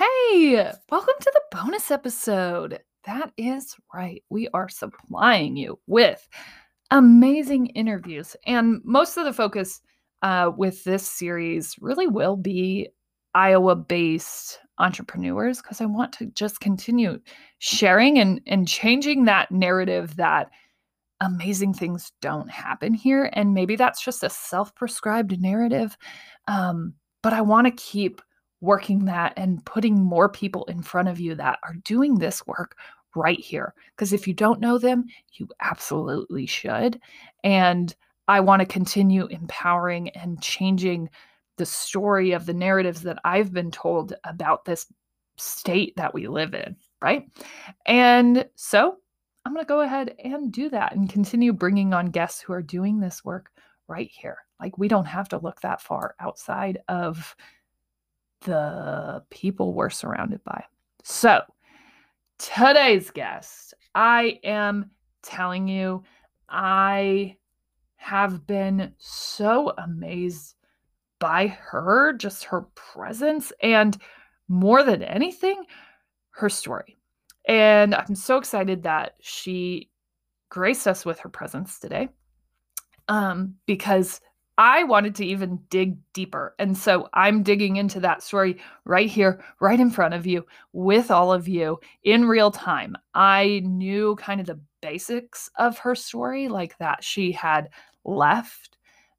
Hey, welcome to the bonus episode. That is right. We are supplying you with amazing interviews. And most of the focus uh, with this series really will be Iowa based entrepreneurs because I want to just continue sharing and, and changing that narrative that amazing things don't happen here. And maybe that's just a self prescribed narrative. Um, but I want to keep working that and putting more people in front of you that are doing this work right here. Because if you don't know them, you absolutely should. And I want to continue empowering and changing the story of the narratives that I've been told about this state that we live in, right? And so I'm going to go ahead and do that and continue bringing on guests who are doing this work right here. Like we don't have to look that far outside of the people we're surrounded by. So, today's guest, I am telling you, I have been so amazed by her, just her presence, and more than anything, her story. And I'm so excited that she graced us with her presence today um, because I wanted to even dig deeper. And so I'm digging into that story right here, right in front of you, with all of you in real time. I knew kind of the basics of her story, like that she had left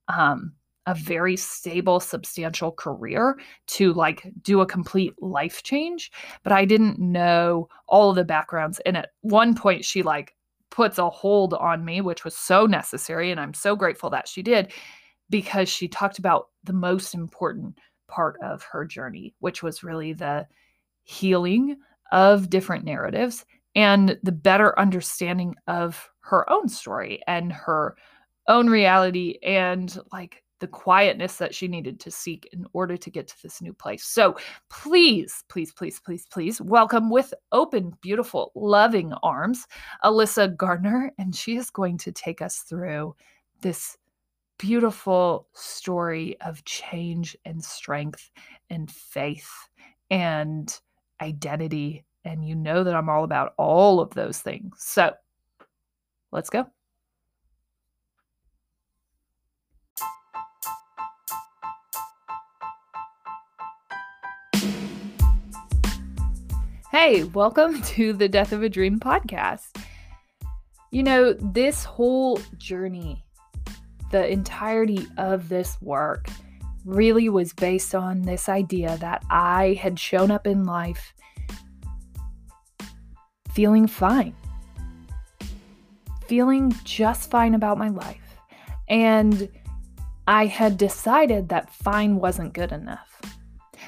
um, a very stable, substantial career to like do a complete life change. But I didn't know all of the backgrounds. And at one point, she like puts a hold on me, which was so necessary. And I'm so grateful that she did because she talked about the most important part of her journey, which was really the healing of different narratives and the better understanding of her own story and her own reality and like the quietness that she needed to seek in order to get to this new place. So please, please, please, please, please welcome with open, beautiful, loving arms, Alissa Gardner. And she is going to take us through this beautiful story of change and strength and faith and identity. And you know that I'm all about all of those things. So let's go. Hey, welcome to the Death of a Dream podcast. You know, this whole journey the entirety of this work really was based on this idea that I had shown up in life feeling fine, feeling just fine about my life. And I had decided that fine wasn't good enough,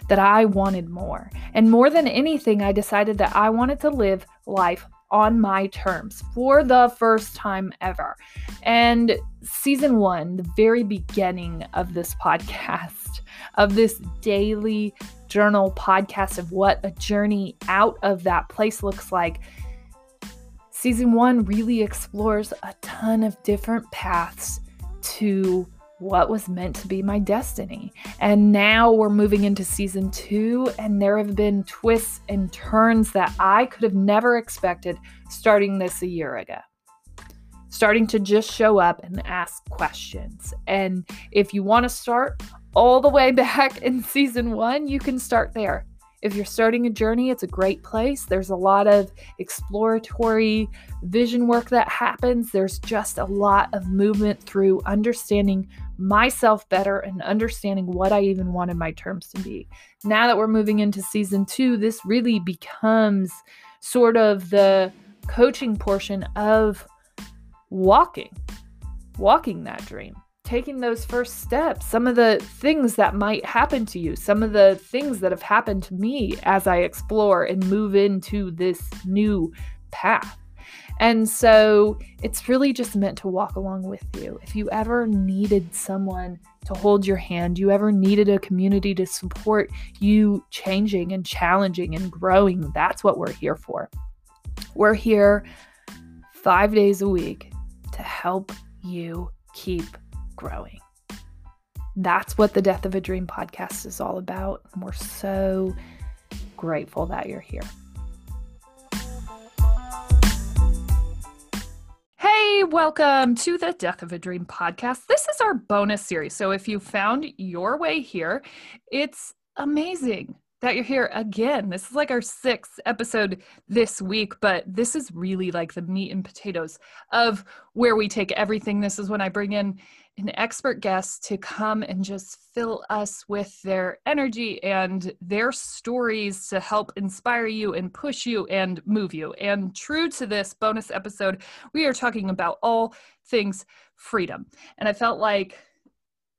that I wanted more. And more than anything, I decided that I wanted to live life on my terms for the first time ever. And season one, the very beginning of this podcast, of this daily journal podcast of what a journey out of that place looks like. Season one really explores a ton of different paths to what was meant to be my destiny. And now we're moving into season two, and there have been twists and turns that I could have never expected starting this a year ago. Starting to just show up and ask questions. And if you want to start all the way back in season one, you can start there. If you're starting a journey, it's a great place. There's a lot of exploratory vision work that happens. There's just a lot of movement through understanding myself better and understanding what I even wanted my terms to be. Now that we're moving into season two, this really becomes sort of the coaching portion of walking, walking that dream taking those first steps, some of the things that might happen to you, some of the things that have happened to me as I explore and move into this new path. And so it's really just meant to walk along with you. If you ever needed someone to hold your hand, you ever needed a community to support you changing and challenging and growing, that's what we're here for. We're here five days a week to help you keep growing. That's what the Death of a Dream podcast is all about. And we're so grateful that you're here. Hey, welcome to the Death of a Dream podcast. This is our bonus series. So if you found your way here, it's amazing that you're here again. This is like our sixth episode this week, but this is really like the meat and potatoes of where we take everything. This is when I bring in an expert guest to come and just fill us with their energy and their stories to help inspire you and push you and move you. And true to this bonus episode, we are talking about all things freedom. And I felt like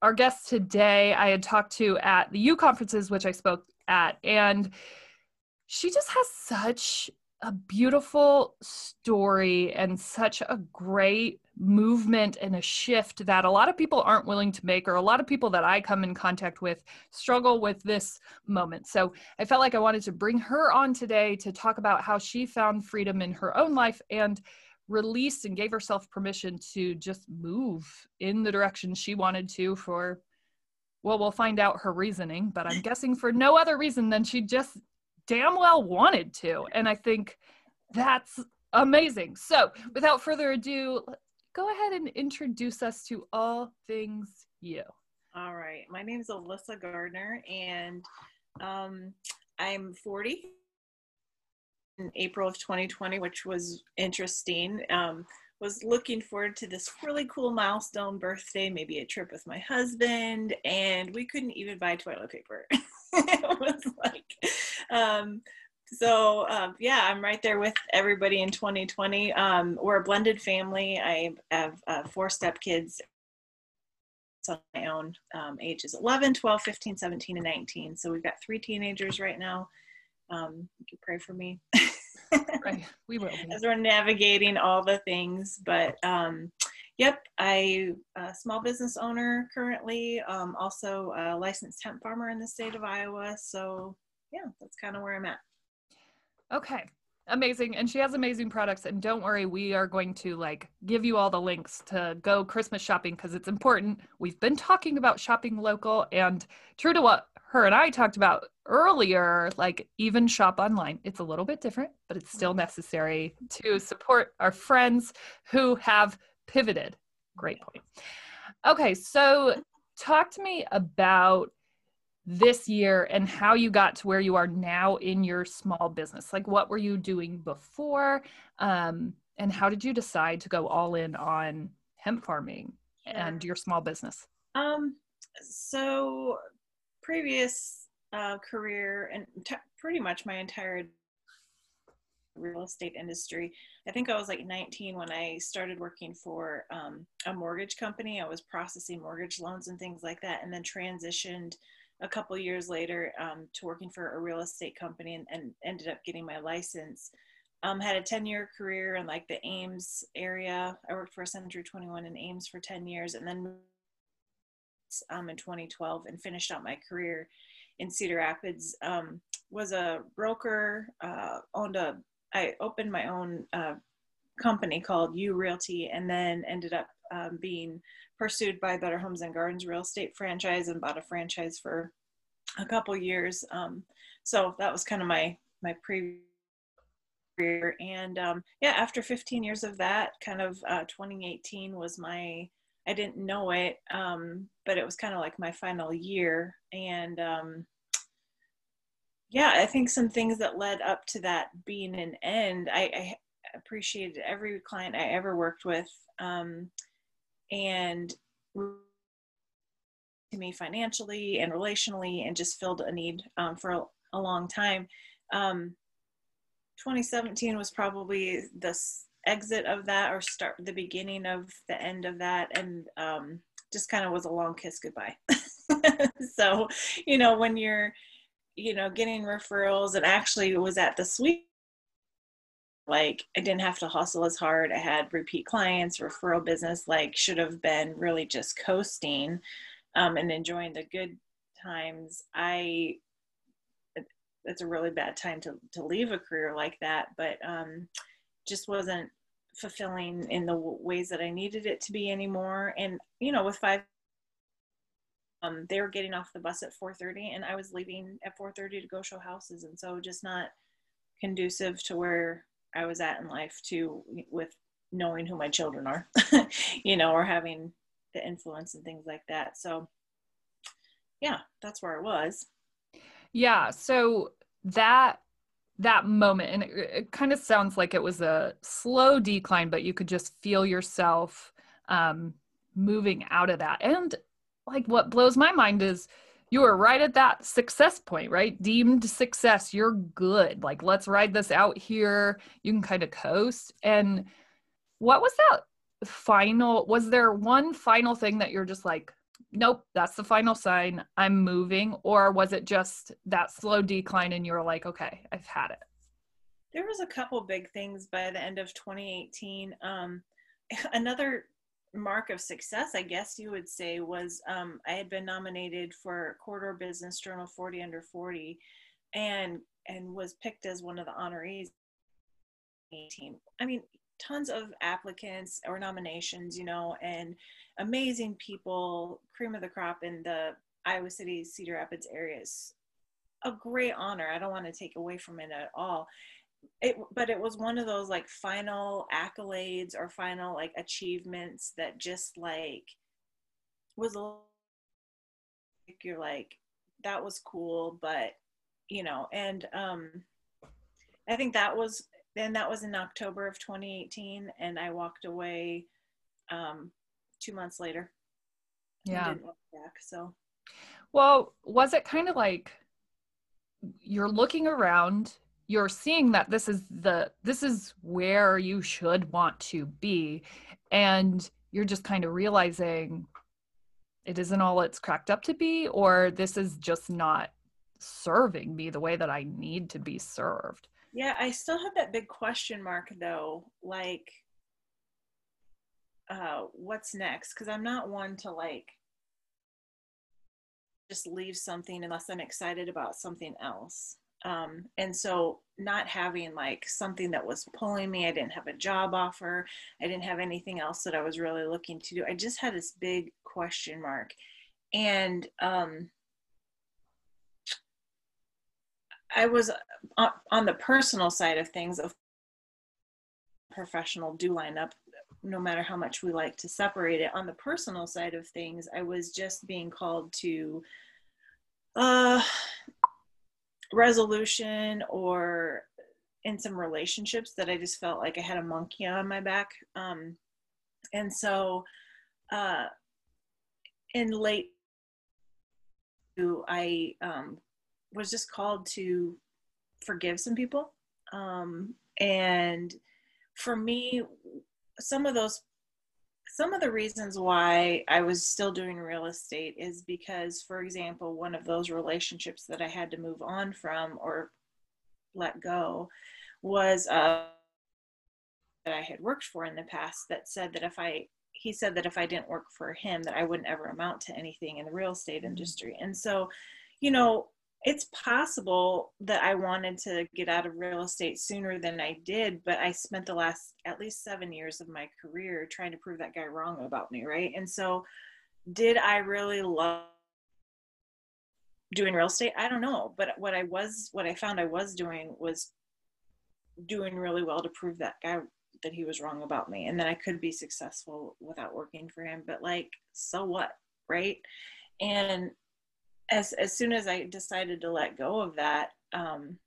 our guest today I had talked to at the U conferences, which I spoke at. And she just has such a beautiful story and such a great movement and a shift that a lot of people aren't willing to make, or a lot of people that I come in contact with struggle with this moment. So I felt like I wanted to bring her on today to talk about how she found freedom in her own life and released and gave herself permission to just move in the direction she wanted to for well, we'll find out her reasoning, but I'm guessing for no other reason than she just damn well wanted to. And I think that's amazing. So, without further ado, go ahead and introduce us to all things you. All right. My name is Alissa Gardner, and um, I'm 40 in April of 2020, which was interesting. Um, was looking forward to this really cool milestone birthday, maybe a trip with my husband, and we couldn't even buy toilet paper. it was like, um, so um, yeah, I'm right there with everybody in 2020. Um, we're a blended family. I have uh, four step kids on my own um, ages 11 12 15 17 and 19 so we've got three teenagers right now um, you can pray for me right. We will. As we're navigating all the things. But um, yep, I a small business owner currently, um, also a licensed hemp farmer in the state of Iowa. So yeah, that's kind of where I'm at. Okay. Amazing. And she has amazing products. And don't worry, we are going to like give you all the links to go Christmas shopping because it's important. We've been talking about shopping local and true to what her and I talked about earlier, like even shop online. It's a little bit different, but it's still necessary to support our friends who have pivoted. Great point. Okay, so talk to me about this year and how you got to where you are now in your small business. Like, what were you doing before? Um, and how did you decide to go all in on hemp farming and your small business? Um, so previous uh, career and t- pretty much my entire real estate industry. I think I was like 19 when I started working for um, a mortgage company. I was processing mortgage loans and things like that, and then transitioned a couple years later um, to working for a real estate company and, and ended up getting my license. Um, had a 10 year career in like the Ames area. I worked for Century 21 in Ames for 10 years and then um, in 2012 and finished out my career in Cedar Rapids. Um, was a broker, uh, owned a, I opened my own uh, company called U Realty and then ended up um, being pursued by Better Homes and Gardens real estate franchise and bought a franchise for a couple years. Um, so that was kind of my, my previous career. And um, yeah, after 15 years of that, kind of uh, 2018 was my I didn't know it, um, but it was kind of like my final year. And um, yeah, I think some things that led up to that being an end, I, I appreciated every client I ever worked with. Um, and to me financially and relationally and just filled a need um, for a, a, long time. Um, 2017 was probably the exit of that or start the beginning of the end of that and um, just kind of was a long kiss goodbye. So you know when you're you know getting referrals and actually was at the sweet, like i didn't have to hustle as hard. I had repeat clients referral business like should have been really just coasting um, and enjoying the good times. I it's a really bad time to, to leave a career like that but um, just wasn't fulfilling in the ways that I needed it to be anymore. And, you know, with five um, they were getting off the bus at 4.30 and i was leaving at 4.30 to go show houses. And so just not conducive to where i was at in life to with knowing who my children are you know or having the influence and things like that. So yeah that's where i was. Yeah so that that moment and it, it kind of sounds like it was a slow decline but you could just feel yourself um moving out of that and like what blows my mind is you were right at that success point, right? Deemed success. You're good. Like, let's ride this out here. You can kind of coast. And what was that final? Was there one final thing that you're just like, nope, that's the final sign. I'm moving. Or was it just that slow decline and you're like, okay, I've had it? There was a couple big things by the end of 2018. Um, another mark of success, I guess you would say, was um, I had been nominated for Corridor Business Journal 40 Under 40, and and was picked as one of the honorees. Team. I mean, tons of applicants or nominations, you know, and amazing people, cream of the crop in the Iowa City, Cedar Rapids areas. A great honor. I don't want to take away from it at all it but it was one of those like final accolades or final like achievements that just like was like you're like that was cool but you know and um i think that was then that was in october of 2018 and i walked away um two months later. Yeah. back, so. Well was it kind of like you're looking around you're seeing that this is the this is where you should want to be and you're just kind of realizing it isn't all it's cracked up to be or this is just not serving me the way that I need to be served. Yeah, I still have that big question mark though, like uh what's next cuz I'm not one to like just leave something unless I'm excited about something else. Um, and so not having like something that was pulling me, I didn't have a job offer, I didn't have anything else that I was really looking to do. I just had this big question mark. And um, I was on, on the personal side of things, of professional do line up no matter how much we like to separate it on the personal side of things i was just being called to uh resolution or in some relationships that I just felt like I had a monkey on my back. Um, and so uh, in late, I um, was just called to forgive some people. Um, and for me, some of those some of the reasons why I was still doing real estate is because, for example, one of those relationships that I had to move on from or let go was uh, that I had worked for in the past that said that if I he said that if I didn't work for him that I wouldn't ever amount to anything in the real estate mm-hmm. industry. And so, you know, it's possible that I wanted to get out of real estate sooner than I did, but I spent the last at least seven years of my career trying to prove that guy wrong about me, right? And so, did I really love doing real estate? I don't know, but what I was, what I found I was doing was doing really well to prove that guy that he was wrong about me, and then I could be successful without working for him. But like, so what, right? And as as soon as I decided to let go of that, um,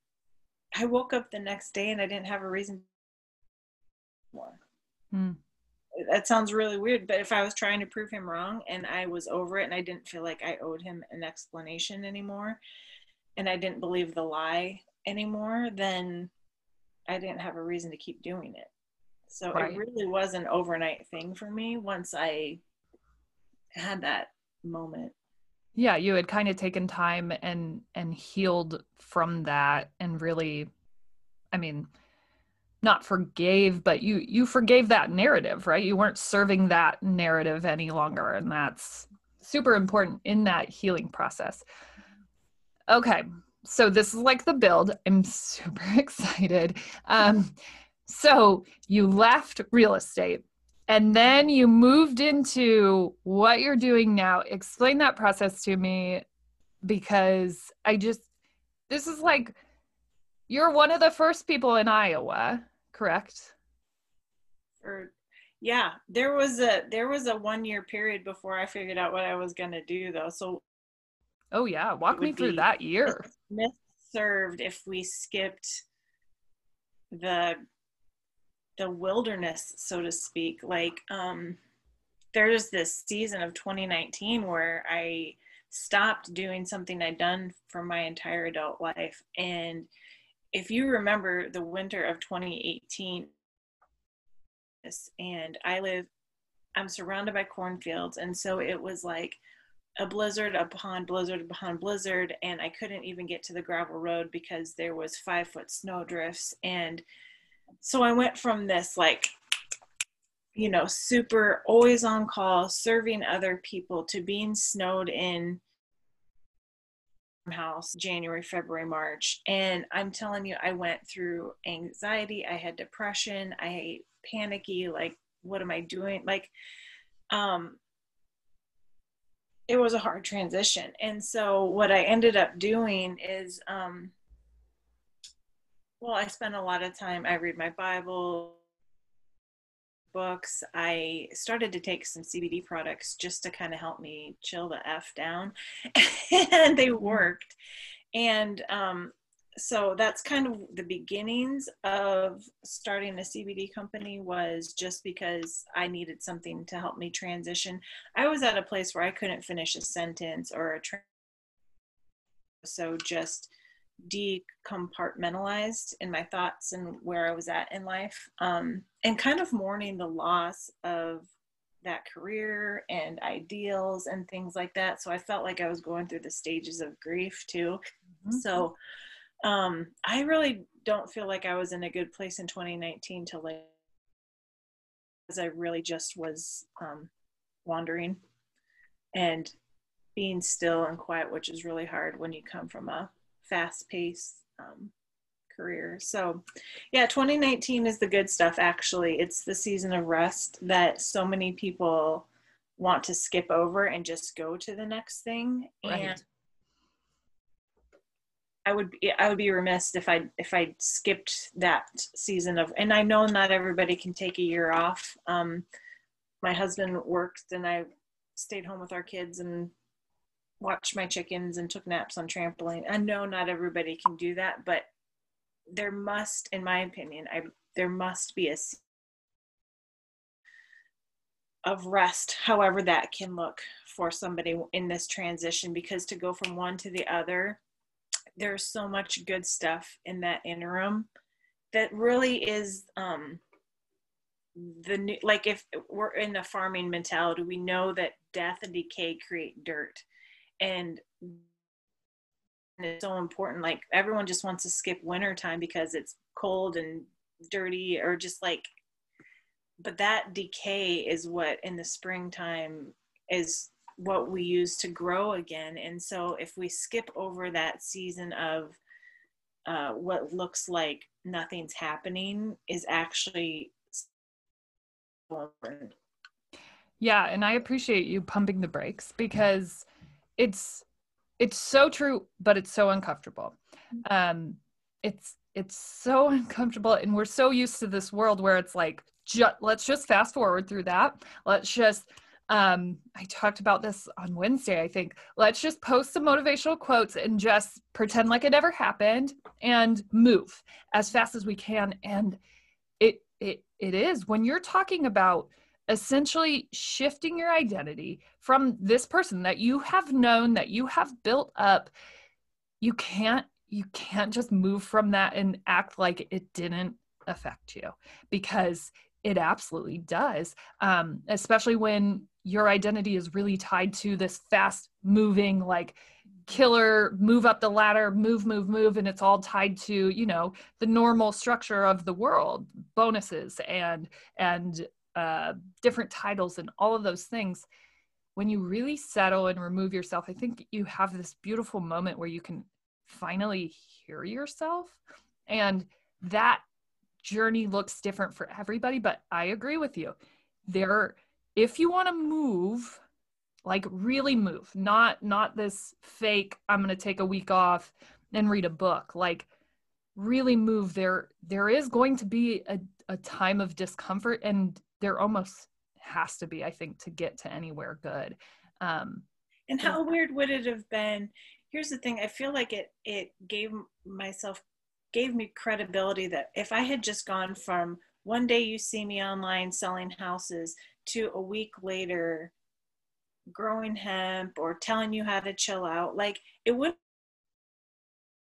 I woke up the next day and I didn't have a reason more. Hmm. That sounds really weird, but if I was trying to prove him wrong and I was over it and I didn't feel like I owed him an explanation anymore, and I didn't believe the lie anymore, then I didn't have a reason to keep doing it. So right. it really was an overnight thing for me once I had that moment yeah you had kind of taken time and and healed from that and really i mean not forgave but you you forgave that narrative right? You weren't serving that narrative any longer and that's super important in that healing process. Okay so this is like the build. I'm super excited. Um so you left real estate and then you moved into what you're doing now. Explain that process to me because I just, this is like, you're one of the first people in Iowa, correct? Or yeah, there was a there was a one year period before I figured out what I was gonna do though. So Oh yeah, walk me through that year. Served if we skipped the the wilderness, so to speak. Like um there's this season of 2019 where I stopped doing something I'd done for my entire adult life. And if you remember the winter of 2018, and I live, I'm surrounded by cornfields. And so it was like a blizzard upon blizzard upon blizzard. And I couldn't even get to the gravel road because there was five foot snow drifts. And so I went from this like, you know, super always on call, serving other people to being snowed in house January, February, March. And I'm telling you, I went through anxiety, I had depression, I panicky, like, what am I doing? Like, um, it was a hard transition. And so what I ended up doing is, um, well, I spent a lot of time, I read my Bible, books. I started to take some CBD products just to kind of help me chill the F down, and they mm-hmm. worked. And um, so that's kind of the beginnings of starting a CBD company was just because I needed something to help me transition. I was at a place where I couldn't finish a sentence or a tra- so just decompartmentalized in my thoughts and where I was at in life, um, and kind of mourning the loss of that career and ideals and things like that. So I felt like I was going through the stages of grief too. Mm-hmm. So um, I really don't feel like I was in a good place in 2019 to like, as I really just was um, wandering and being still and quiet, which is really hard when you come from a fast paced um, career. So, yeah, 2019 is the good stuff, actually. It's the season of rest that so many people want to skip over and just go to the next thing. Right. And I would be, I would be remiss if I if I skipped that season of and I know not everybody can take a year off. Um, my husband worked and I stayed home with our kids and watched my chickens and took naps on trampoline. I know not everybody can do that, but there must, in my opinion, I there must be a of rest, however that can look for somebody in this transition, because to go from one to the other, there's so much good stuff in that interim that really is um, the new like if we're in a farming mentality we know that death and decay create dirt and it's so important like everyone just wants to skip winter time because it's cold and dirty or just like but that decay is what in the springtime is what we use to grow again. And so if we skip over that season of uh, what looks like nothing's happening is actually yeah and i appreciate you pumping the brakes because it's it's so true but it's so uncomfortable. Um it's it's so uncomfortable and we're so used to this world where it's like let's just fast forward through that. Let's just um i talked about this on wednesday i think. Let's just post some motivational quotes and just pretend like it never happened and move as fast as we can. And it it it is. When you're talking about essentially shifting your identity from this person that you have known that you have built up. You can't you can't just move from that and act like it didn't affect you because it absolutely does um, especially when your identity is really tied to this fast moving like killer move up the ladder move move move and it's all tied to you know the normal structure of the world bonuses and and uh, different titles and all of those things when you really settle and remove yourself i think you have this beautiful moment where you can finally hear yourself. And that journey looks different for everybody but i agree with you. There if you want to move like really move not not this fake i'm going to take a week off and read a book like really move there there is going to be a, a time of discomfort and there almost has to be i think to get to anywhere good. Um and how weird would it have been? Here's the thing i feel like it it gave myself gave me credibility that if i had just gone from one day you see me online selling houses to a week later growing hemp or telling you how to chill out like it would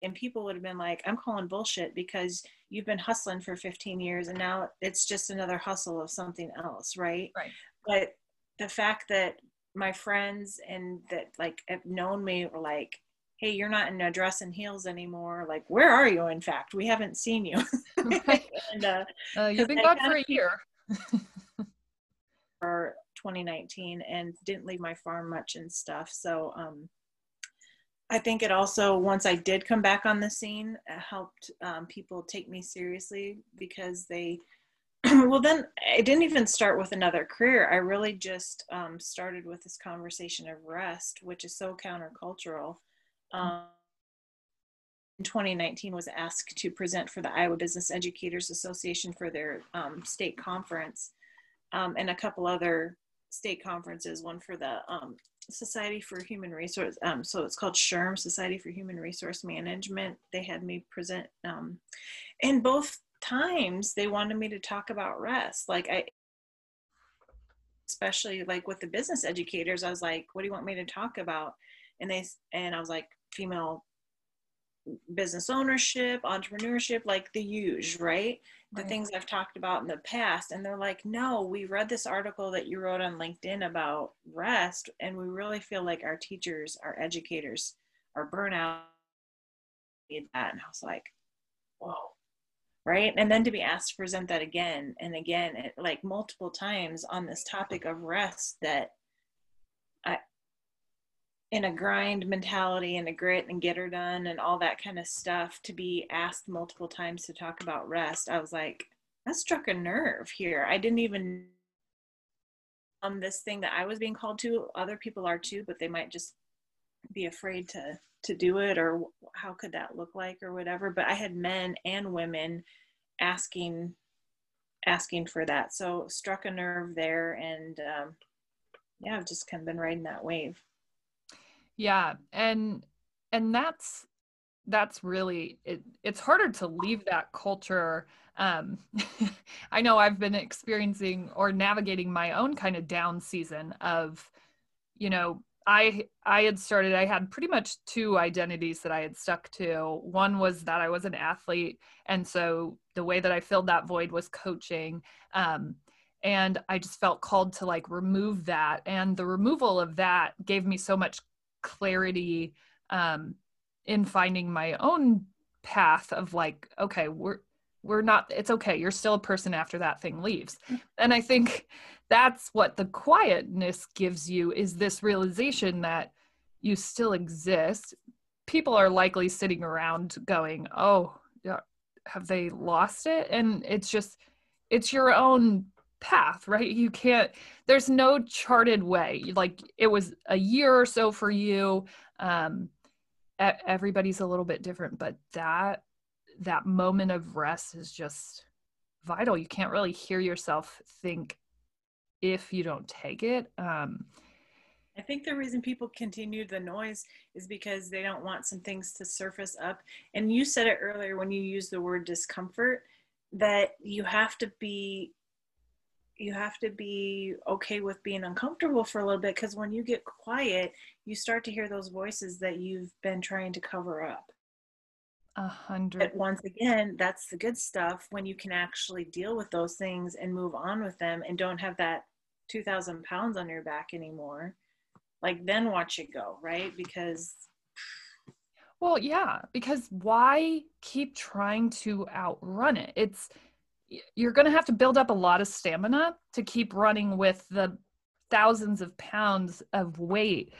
and people would have been like i'm calling bullshit because you've been hustling for 15 years and now it's just another hustle of something else right? Right. But the fact that my friends and that like have known me were like hey you're not in a dress and heels anymore. Like where are you in fact? We haven't seen you. And, uh, uh, you've been gone for a year. For 2019 and didn't leave my farm much and stuff. So um, I think it also, once I did come back on the scene, helped um, people take me seriously because they, well, then I didn't even start with another career. I really just um, started with this conversation of rest, which is so countercultural. Um, in 2019 was asked to present for the Iowa Business Educators Association for their um, state conference um, and a couple other state conferences, one for the um, Society for Human Resource, um, so it's called SHRM, Society for Human Resource Management. They had me present, um, and both times they wanted me to talk about rest. Like I, especially like with the business educators, I was like, "What do you want me to talk about?" And they and I was like, "Female business ownership, entrepreneurship, like the huge, right? The right. things I've talked about in the past. And they're like, no, we read this article that you wrote on LinkedIn about rest, and we really feel like our teachers, our educators are burnout. Need that. And I was like, whoa. Right. And then to be asked to present that again and again, like multiple times on this topic of rest that in a grind mentality and a grit and get her done and all that kind of stuff to be asked multiple times to talk about rest i was like that struck a nerve here. I didn't even um this thing that i was being called to other people are too but they might just be afraid to to do it or how could that look like or whatever but i had men and women asking asking for that. So struck a nerve there and um yeah i've just kind of been riding that wave yeah and and that's that's really it, it's harder to leave that culture um i know i've been experiencing or navigating my own kind of down season of you know i i had started i had pretty much two identities that i had stuck to. One was that i was an athlete and so the way that i filled that void was coaching um and i just felt called to like remove that and the removal of that gave me so much clarity um, in finding my own path of like, okay, we're we're not it's okay you're still a person after that thing leaves. Mm. and i think that's what the quietness gives you is this realization that you still exist. People are likely sitting around going oh have they lost it? And it's just it's your own path, right? You can't, there's no charted way. Like it was a year or so for you. Um, everybody's a little bit different, but that, that moment of rest is just vital. You can't really hear yourself think if you don't take it. Um, I think the reason people continue the noise is because they don't want some things to surface up. And you said it earlier when you used the word discomfort that you have to be you have to be okay with being uncomfortable for a little bit because when you get quiet you start to hear those voices that you've been trying to cover up. A hundred but once again that's the good stuff when you can actually deal with those things and move on with them and don't have that 2000 pounds on your back anymore like then watch it go right? Because well yeah because why keep trying to outrun it? It's you're going to have to build up a lot of stamina to keep running with the thousands of pounds of weight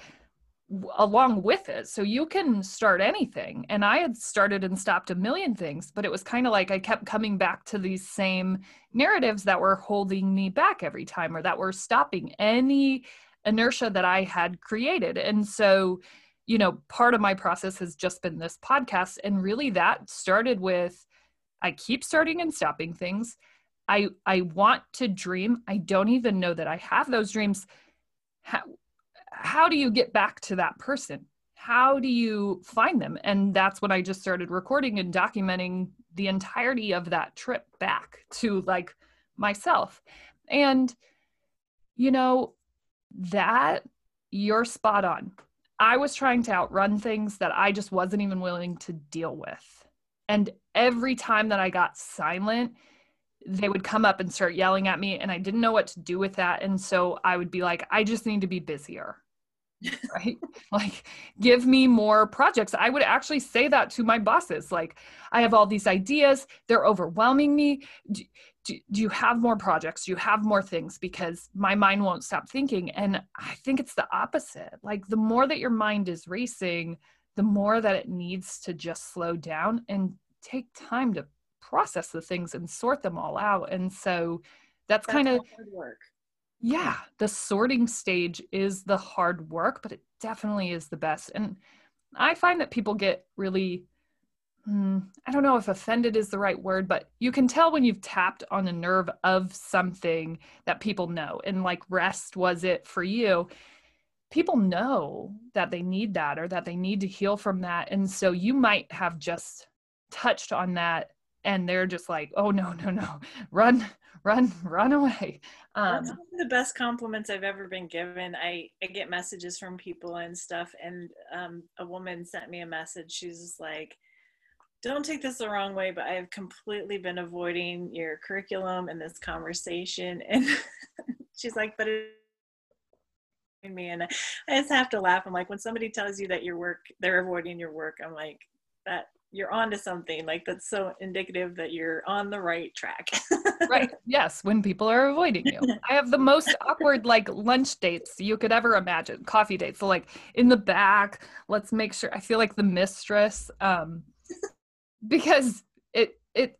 along with it. So you can start anything. And I had started and stopped a million things, but it was kind of like I kept coming back to these same narratives that were holding me back every time or that were stopping any inertia that I had created. And so, you know, part of my process has just been this podcast. And really that started with I keep starting and stopping things. I I want to dream. I don't even know that I have those dreams. How, how do you get back to that person? How do you find them? And that's when I just started recording and documenting the entirety of that trip back to like myself. And, you know, that you're spot on. I was trying to outrun things that I just wasn't even willing to deal with. And every time that I got silent, they would come up and start yelling at me and I didn't know what to do with that and so I would be like I just need to be busier. right? like give me more projects. I would actually say that to my bosses like I have all these ideas, they're overwhelming me. Do, do, do you have more projects? Do you have more things because my mind won't stop thinking and I think it's the opposite. Like the more that your mind is racing, the more that it needs to just slow down and take time to process the things and sort them all out. And so that's, that's kind of work. Yeah, the sorting stage is the hard work, but it definitely is the best. And I find that people get really hmm, I don't know if offended is the right word, but you can tell when you've tapped on a nerve of something that people know. And like rest was it for you. People know that they need that or that they need to heal from that. And so you might have just touched on that and they're just like oh no no no run run run away. Um, that's one of the best compliments i've ever been given. I, I get messages from people and stuff and um, a woman sent me a message. She's like don't take this the wrong way but i have completely been avoiding your curriculum and this conversation. And she's like but it me and I just have to laugh. I'm like, when somebody tells you that your work, they're avoiding your work, I'm like, that you're on to something. Like that's so indicative that you're on the right track. Right. Yes when people are avoiding you. I have the most awkward like lunch dates you could ever imagine coffee dates. So like in the back let's make sure i feel like the mistress um because it it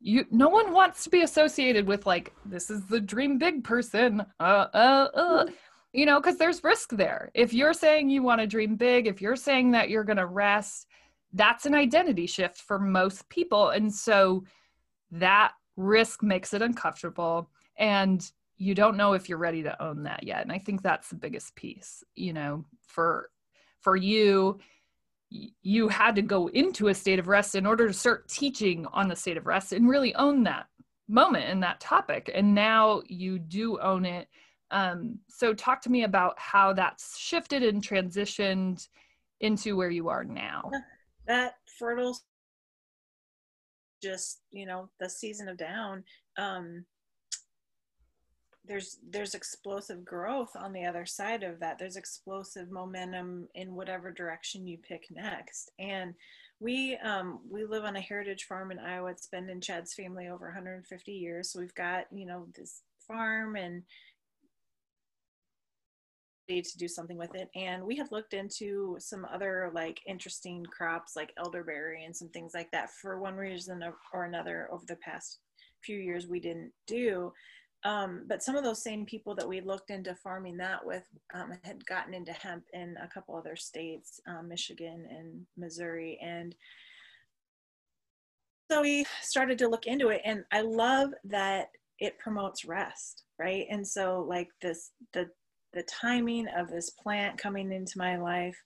you no one wants to be associated with like this is the dream big person. Uh uh uh you know because there's risk there if you're saying you want to dream big if you're saying that you're going to rest that's an identity shift for most people. And so that risk makes it uncomfortable. And you don't know if you're ready to own that yet. And I think that's the biggest piece, you know, for for you you had to go into a state of rest in order to start teaching on the state of rest and really own that moment and that topic and now you do own it um, so talk to me about how that's shifted and transitioned into where you are now. That fertile just you know the season of down um there's there's explosive growth on the other side of that. There's explosive momentum in whatever direction you pick next. And we um, we live on a heritage farm in iowa. It's been in chad's family over 150 years. So we've got you know this farm and to do something with it. And we have looked into some other like interesting crops like elderberry and some things like that for one reason or another over the past few years we didn't do. Um, but some of those same people that we looked into farming that with um, had gotten into hemp in a couple other states um, michigan and missouri. And so we started to look into it and i love that it promotes rest right? And so like this the the timing of this plant coming into my life.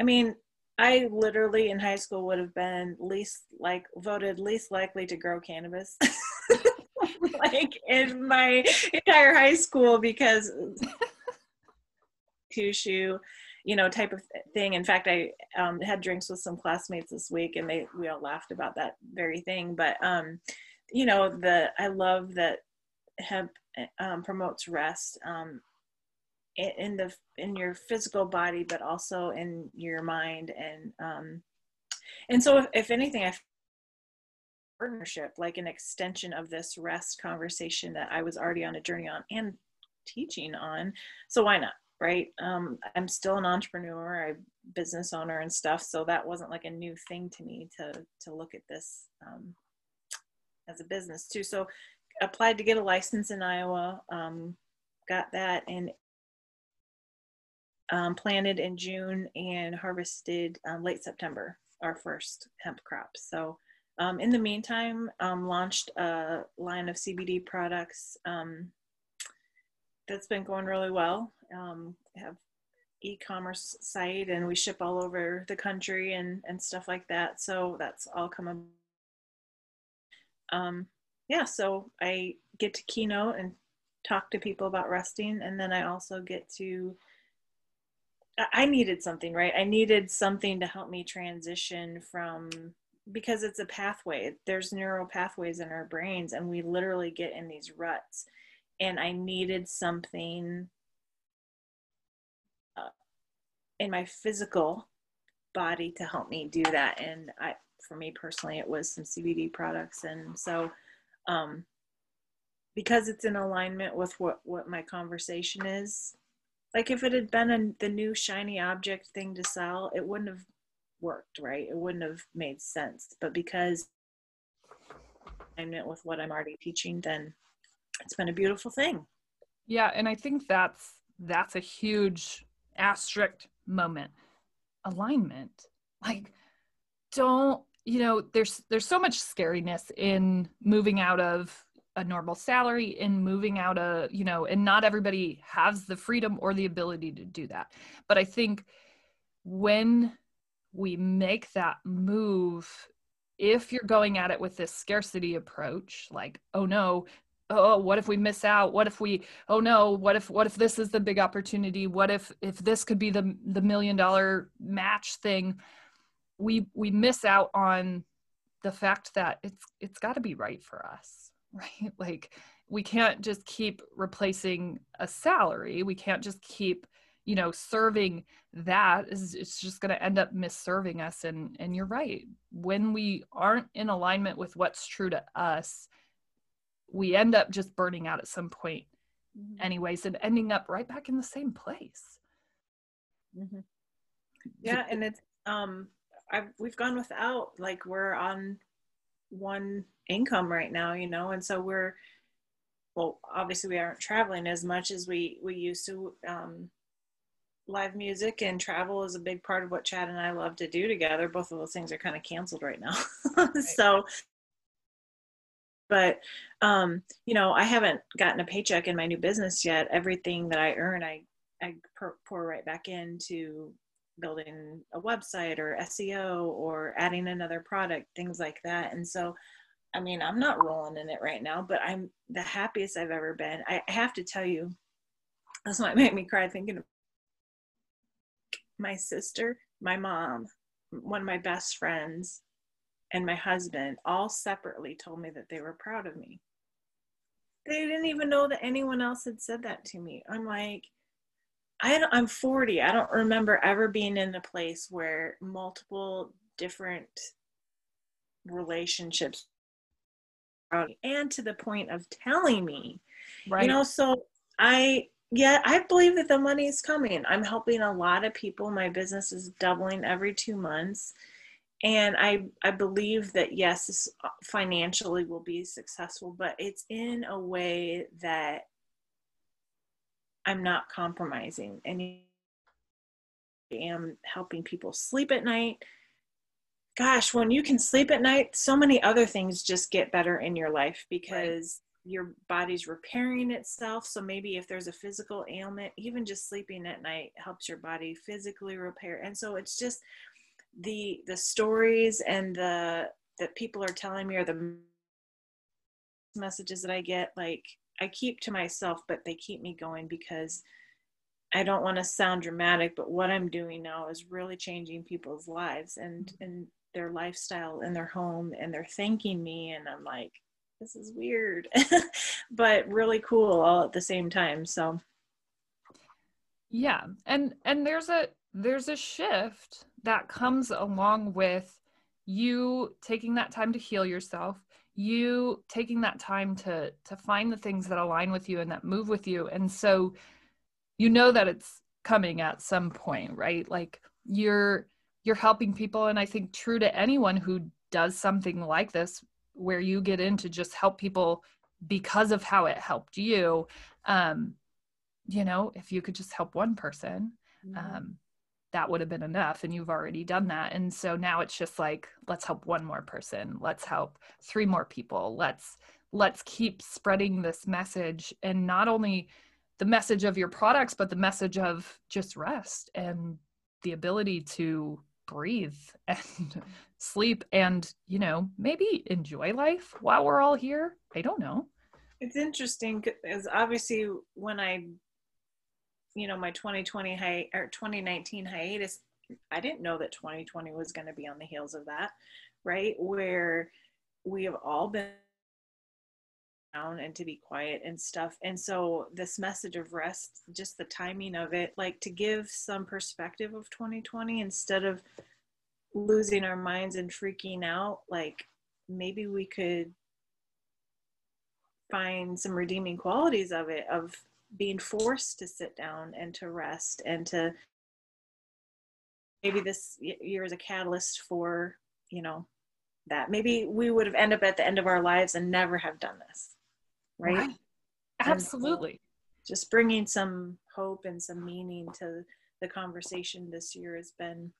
I mean, I literally in high school would have been least like voted least likely to grow cannabis. like in my entire high school because Kyushu, you know, type of thing. In fact, I um, had drinks with some classmates this week, and they we all laughed about that very thing. But um, you know, the I love that hemp um, promotes rest. In the in your physical body but also in your mind. And um and so if, if anything i partnership like an extension of this rest conversation that i was already on a journey on and teaching on. So why not right? Um, I'm still an entrepreneur, I business owner and stuff, so that wasn't like a new thing to me to to look at this um, as a business too. So applied to get a license in Iowa, um, got that. And um, planted in June and harvested um, late September our first hemp crop. So um, in the meantime, um, launched a line of CBD products um, that's been going really well. Um, have e-commerce site and we ship all over the country and and stuff like that. So that's all come. Um, yeah, so I get to keynote and talk to people about resting, and then I also get to I needed something, right? I needed something to help me transition from because it's a pathway. There's neural pathways in our brains, and we literally get in these ruts. And I needed something uh, in my physical body to help me do that. And I, for me personally, it was some CBD products. And so, um, because it's in alignment with what what my conversation is, like if it had been a, the new shiny object thing to sell it wouldn't have worked right? It wouldn't have made sense. But because met with what i'm already teaching then it's been a beautiful thing. Yeah and i think that's that's a huge asterisk moment. Alignment. Like don't you know there's there's so much scariness in moving out of a normal salary and moving out a you know and not everybody has the freedom or the ability to do that. But i think when we make that move if you're going at it with this scarcity approach like oh no oh what if we miss out? What if we oh no what if what if this is the big opportunity? What if if this could be the the million dollar match thing? We we miss out on the fact that it's it's got to be right for us right? Like we can't just keep replacing a salary. We can't just keep, you know, serving that it's just going to end up misserving us and and you're right. When we aren't in alignment with what's true to us, we end up just burning out at some point mm-hmm. anyways and ending up right back in the same place. Mm-hmm. Yeah, and it's um I've we've gone without like we're on one income right now you know? And so we're well obviously we aren't traveling as much as we we used to. Um, live music and travel is a big part of what chad and i love to do together. Both of those things are kind of canceled right now. Right. so but um, you know i haven't gotten a paycheck in my new business yet. Everything that i earn i i pour right back into building a website or seo or adding another product things like that and so I mean, I'm not rolling in it right now, but I'm the happiest I've ever been. I have to tell you, that's what made me cry thinking of my sister, my mom, one of my best friends, and my husband all separately told me that they were proud of me. They didn't even know that anyone else had said that to me. I'm like, I I'm 40. I don't remember ever being in a place where multiple different relationships and to the point of telling me right. you know so i yeah i believe that the money is coming. I'm helping a lot of people. My business is doubling every two months. And i i believe that yes uh, financially will be successful but it's in a way that i'm not compromising and I am helping people sleep at night gosh, when you can sleep at night, so many other things just get better in your life because right. your body's repairing itself. So maybe if there's a physical ailment, even just sleeping at night helps your body physically repair. And so it's just the the stories and the that people are telling me or the messages that I get like I keep to myself, but they keep me going because I don't want to sound dramatic, but what I'm doing now is really changing people's lives and mm-hmm. and their lifestyle in their home and they're thanking me and i'm like this is weird but really cool all at the same time so yeah and and there's a there's a shift that comes along with you taking that time to heal yourself you taking that time to to find the things that align with you and that move with you and so you know that it's coming at some point, right? Like you're you're helping people and I think true to anyone who does something like this where you get in to just help people because of how it helped you um you know if you could just help one person mm-hmm. um that would have been enough and you've already done that. And so now it's just like let's help one more person. Let's help three more people. Let's let's keep spreading this message and not only the message of your products but the message of just rest and the ability to breathe and sleep and you know maybe enjoy life while we're all here. I don't know. It's interesting because obviously when i you know my 2020 hi- or 2019 hiatus i didn't know that 2020 was going to be on the heels of that right? Where we have all been down and to be quiet and stuff. And so this message of rest just the timing of it like to give some perspective of 2020 instead of losing our minds and freaking out like maybe we could find some redeeming qualities of it of being forced to sit down and to rest and to maybe this year is a catalyst for you know that. Maybe we would have ended up at the end of our lives and never have done this right, right. absolutely so just bringing some hope and some meaning to the conversation this year has been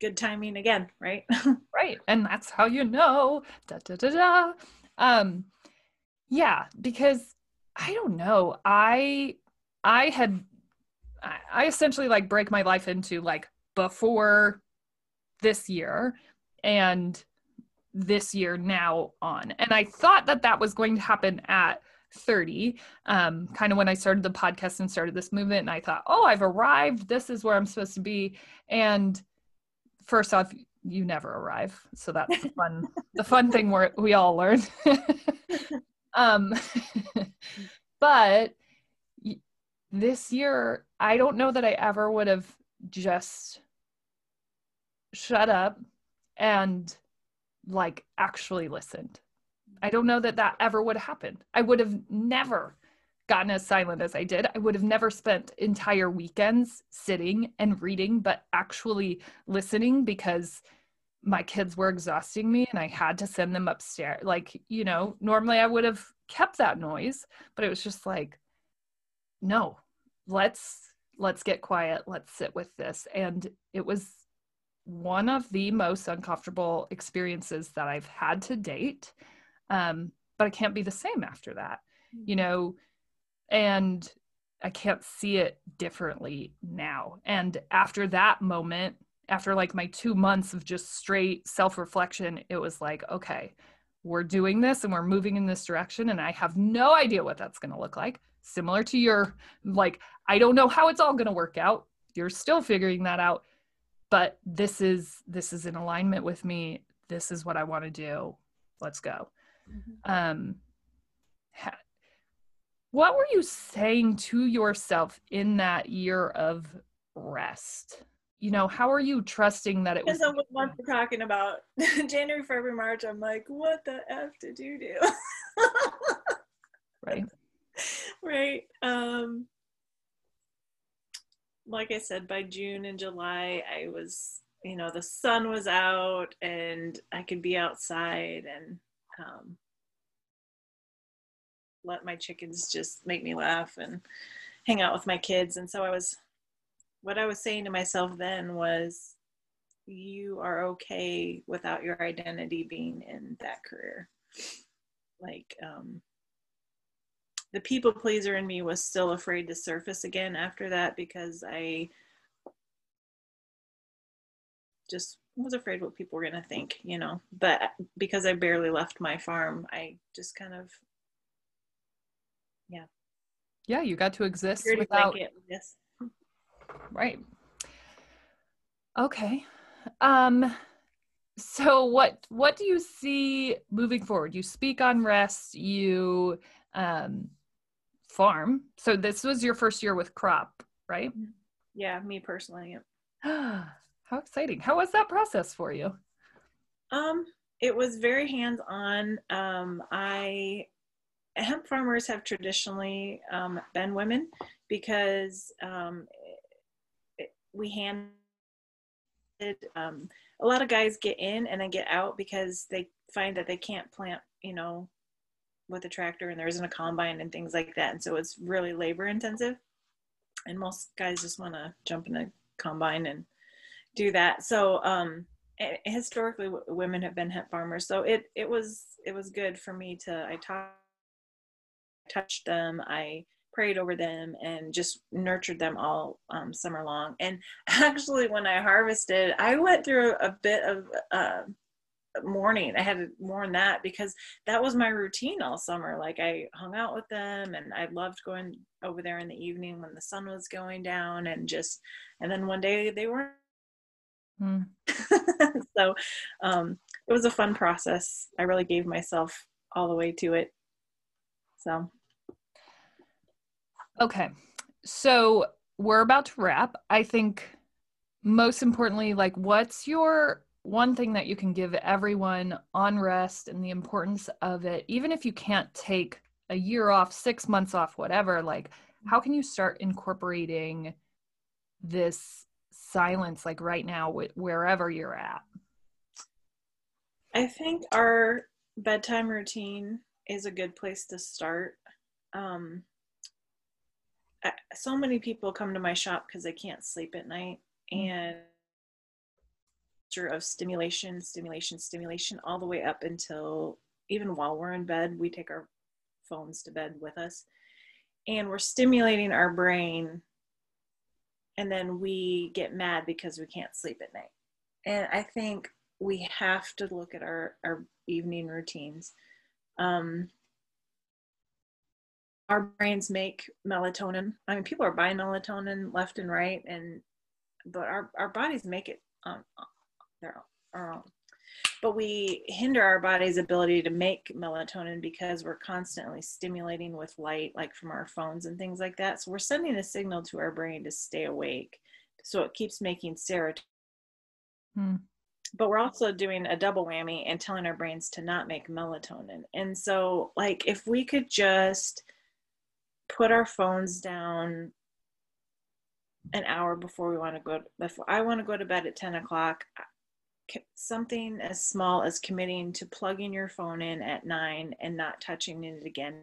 good timing again right? Right. And that's how you know. Da da da da. Um yeah because I don't know. I I had I essentially like break my life into like before this year and this year now on. And I thought that that was going to happen at 30, um, kind of when I started the podcast and started this movement. And I thought, oh, I've arrived. This is where I'm supposed to be. And first off, you never arrive. So that's the fun, the fun thing we we all learn. Um, but this year, I don't know that I ever would have just shut up and like actually listened. I don't know that that ever would have happened. I would have never gotten as silent as I did. I would have never spent entire weekends sitting and reading, but actually listening because my kids were exhausting me and I had to send them upstairs. Like, you know, normally I would have kept that noise, but it was just like, no, let's let's get quiet, let's sit with this. And it was one of the most uncomfortable experiences that I've had to date. Um, but I can't be the same after that, you mm-hmm. know, and I can't see it differently now. And after that moment, after like my two months of just straight self reflection, it was like, okay, we're doing this and we're moving in this direction. And I have no idea what that's going to look like. Similar to your, like, I don't know how it's all going to work out. You're still figuring that out. But this is this is in alignment with me. This is what I want to do. Let's go. Mm-hmm. Um, ha- what were you saying to yourself in that year of rest? You know, how are you trusting that it was? Depends on what month we're talking about. January, February, March. I'm like, what the f did you do? right. Right. Um, like I said, by June and July, I was, you know, the sun was out and I could be outside and um, let my chickens just make me laugh and hang out with my kids. And so I was what I was saying to myself then was, you are okay without your identity being in that career. Like, um, the people pleaser in me was still afraid to surface again after that because I just was afraid what people were going to think, you know. But because I barely left my farm, I just kind of, yeah. Yeah, you got to exist without. Yes right. Okay. Um so what what do you see moving forward? You speak on rest you um farm. So this was your first year with crop right? Mm-hmm. yeah me personally yeah. how exciting. How was that process for you? Um it was very hands on um i hemp farmers have traditionally um, been women because um, we hand um, a lot of guys get in and then get out because they find that they can't plant, you know, with a tractor and there isn't a combine and things like that. And so it's really labor intensive. And most guys just want to jump in a combine and do that. So um, historically, women have been hemp farmers. So it it was it was good for me to I taught touched them. I prayed over them and just nurtured them all um, summer long. And actually, when I harvested, I went through a bit of uh, mourning. I had to mourn that because that was my routine all summer. Like I hung out with them and I loved going over there in the evening when the sun was going down and just, and then one day they weren't. Mm. so um, it was a fun process. I really gave myself all the way to it. So Okay. So we're about to wrap. I think most importantly, like, what's your one thing that you can give everyone on rest and the importance of it, even if you can't take a year off, six months off, whatever? Like, how can you start incorporating this silence, like right now, wherever you're at? I think our bedtime routine is a good place to start. Um, so many people come to my shop because they can't sleep at night mm. and of stimulation stimulation stimulation all the way up until even while we're in bed we take our phones to bed with us and we're stimulating our brain and then we get mad because we can't sleep at night and i think we have to look at our our evening routines um, our brains make melatonin. I mean, people are buying melatonin left and right, and but our, our bodies make it on their own. But we hinder our body's ability to make melatonin because we're constantly stimulating with light, like from our phones and things like that. So we're sending a signal to our brain to stay awake. So it keeps making serotonin. Hmm. But we're also doing a double whammy and telling our brains to not make melatonin. And so, like, if we could just put our phones down an hour before we want to go before i want to go to bed at 10 o'clock. Something as small as committing to plugging your phone in at 9 and not touching it again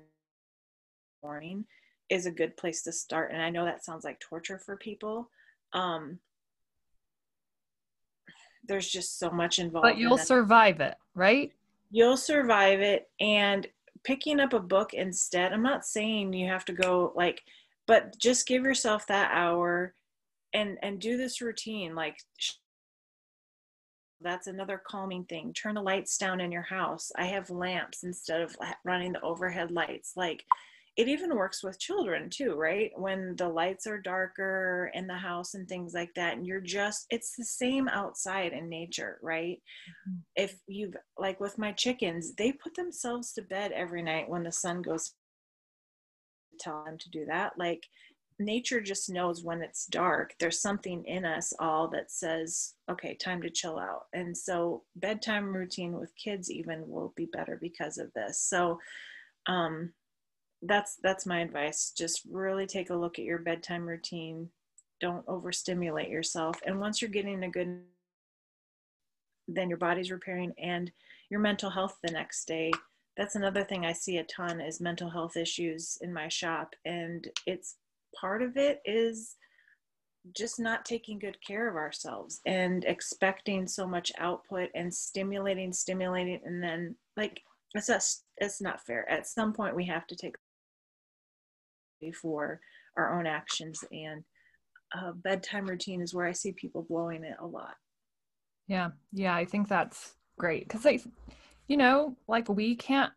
morning is a good place to start and i know that sounds like torture for people. Um, there's just so much involved but you'll in survive it right? You'll survive it and picking up a book instead i'm not saying you have to go like but just give yourself that hour and and do this routine like that's another calming thing. Turn the lights down in your house. I have lamps instead of running the overhead lights. Like it even works with children too right? When the lights are darker in the house and things like that and you're just it's the same outside in nature right? Mm-hmm. if you've like with my chickens they put themselves to bed every night when the sun goes tell them to do that. Like nature just knows when it's dark. There's something in us all that says okay time to chill out. And so bedtime routine with kids even will be better because of this. So um that's that's my advice. Just really take a look at your bedtime routine. Don't overstimulate yourself. And once you're getting a good then your body's repairing and your mental health the next day. That's another thing i see a ton is mental health issues in my shop. And it's part of it is just not taking good care of ourselves and expecting so much output and stimulating stimulating. And then like it's just it's not fair. At some point we have to take for our own actions and uh, bedtime routine is where i see people blowing it a lot. Yeah yeah i think that's great because like you know like we can't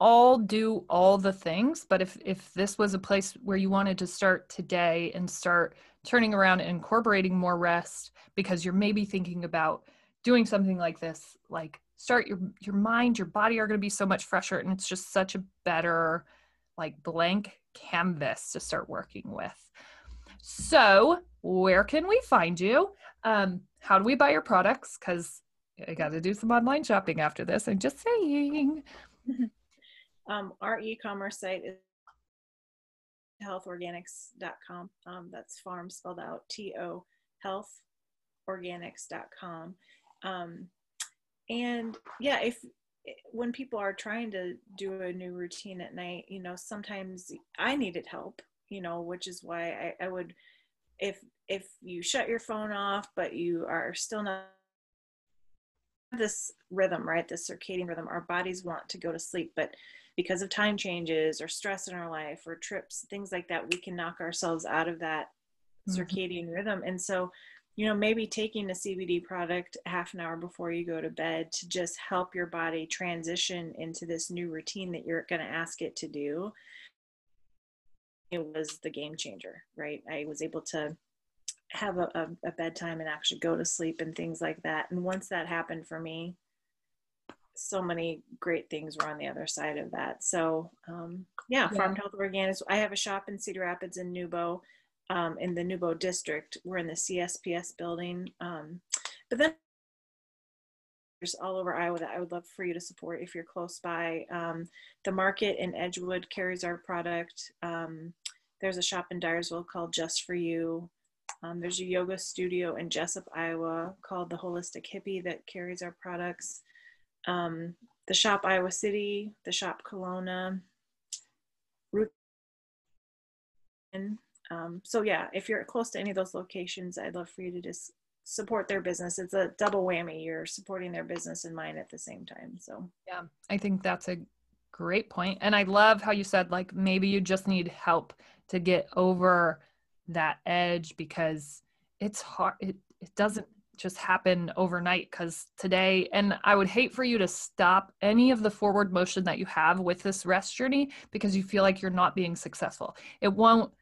all do all the things but if if this was a place where you wanted to start today and start turning around and incorporating more rest because you're maybe thinking about doing something like this like start your your mind your body are going to be so much fresher and it's just such a better like blank canvas to start working with. So, where can we find you? Um, how do we buy your products? Because I got to do some online shopping after this. I'm just saying. um, our e-commerce site is tohealthorganics.com. Um, that's farm spelled out T O farmhealthorganics.com. Um, and yeah, if when people are trying to do a new routine at night, you know, sometimes I needed help, you know, which is why I, I would, if if you shut your phone off, but you are still not this rhythm, right? This circadian rhythm. Our bodies want to go to sleep, but because of time changes or stress in our life or trips, things like that, we can knock ourselves out of that mm-hmm. circadian rhythm. And so, you know, maybe taking a CBD product half an hour before you go to bed to just help your body transition into this new routine that you're going to ask it to do. It was the game changer, right? I was able to have a, a, a bedtime and actually go to sleep and things like that. And once that happened for me, so many great things were on the other side of that. So um, yeah, yeah, Farm Health Organics. I have a shop in Cedar Rapids in NewBo, um, in the NewBo district. We're in the CSPS building. Um, but then there's all over Iowa that I would love for you to support if you're close by. Um, the market in Edgewood carries our product. Um, there's a shop in Dyersville called Just for You. Um, there's a yoga studio in Jesup, Iowa called the Holistic Hippie that carries our products. Um, the shop Iowa City, the shop Kelowna, Root. Um, so yeah, if you're close to any of those locations, I'd love for you to just support their business. It's a double whammy. You're supporting their business and mine at the same time. So yeah, I think that's a great point. And I love how you said like maybe you just need help to get over that edge because it's hard it, it doesn't just happen overnight because today and i would hate for you to stop any of the forward motion that you have with this rest journey because you feel like you're not being successful it won't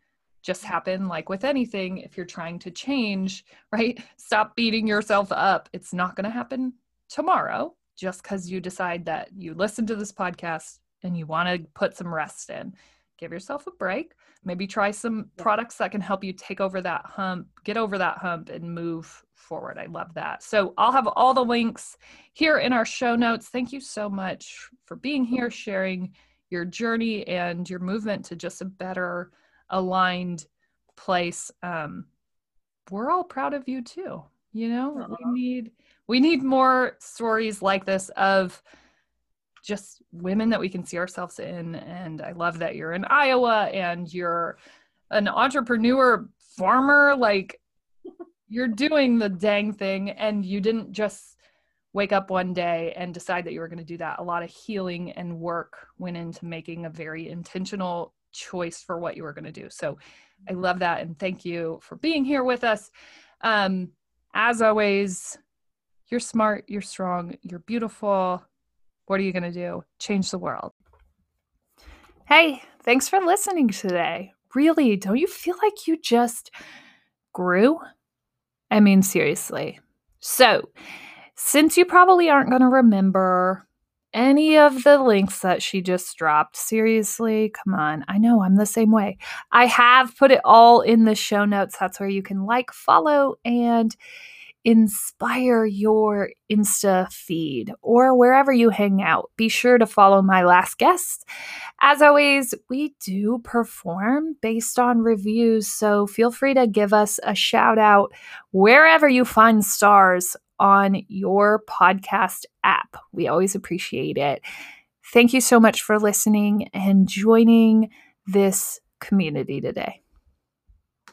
just happen like with anything if you're trying to change right stop beating yourself up. It's not going to happen tomorrow just because you decide that you listen to this podcast and you want to put some rest in. Give yourself a break. Maybe try some products that can help you take over that hump get over that hump and move forward. I love that. So i'll have all the links here in our show notes. Thank you so much for being here sharing your journey and your movement to just a better aligned place um, we're all proud of you too you know Aww. we need we need more stories like this of just women that we can see ourselves in. And I love that you're in Iowa and you're an entrepreneur farmer. Like you're doing the dang thing and you didn't just wake up one day and decide that you were going to do that. A lot of healing and work went into making a very intentional choice for what you were going to do. So I love that. And thank you for being here with us. Um, as always, you're smart, you're strong, you're beautiful. What are you going to do? Change the world. Hey, thanks for listening today. Really, don't you feel like you just grew? I mean, seriously. So, since you probably aren't going to remember any of the links that she just dropped, seriously, come on. I know I'm the same way. I have put it all in the show notes. That's where you can like, follow, and inspire your Insta feed or wherever you hang out. Be sure to follow my last guest. As always, we do perform based on reviews, so feel free to give us a shout out wherever you find stars on your podcast app. We always appreciate it. Thank you so much for listening and joining this community today.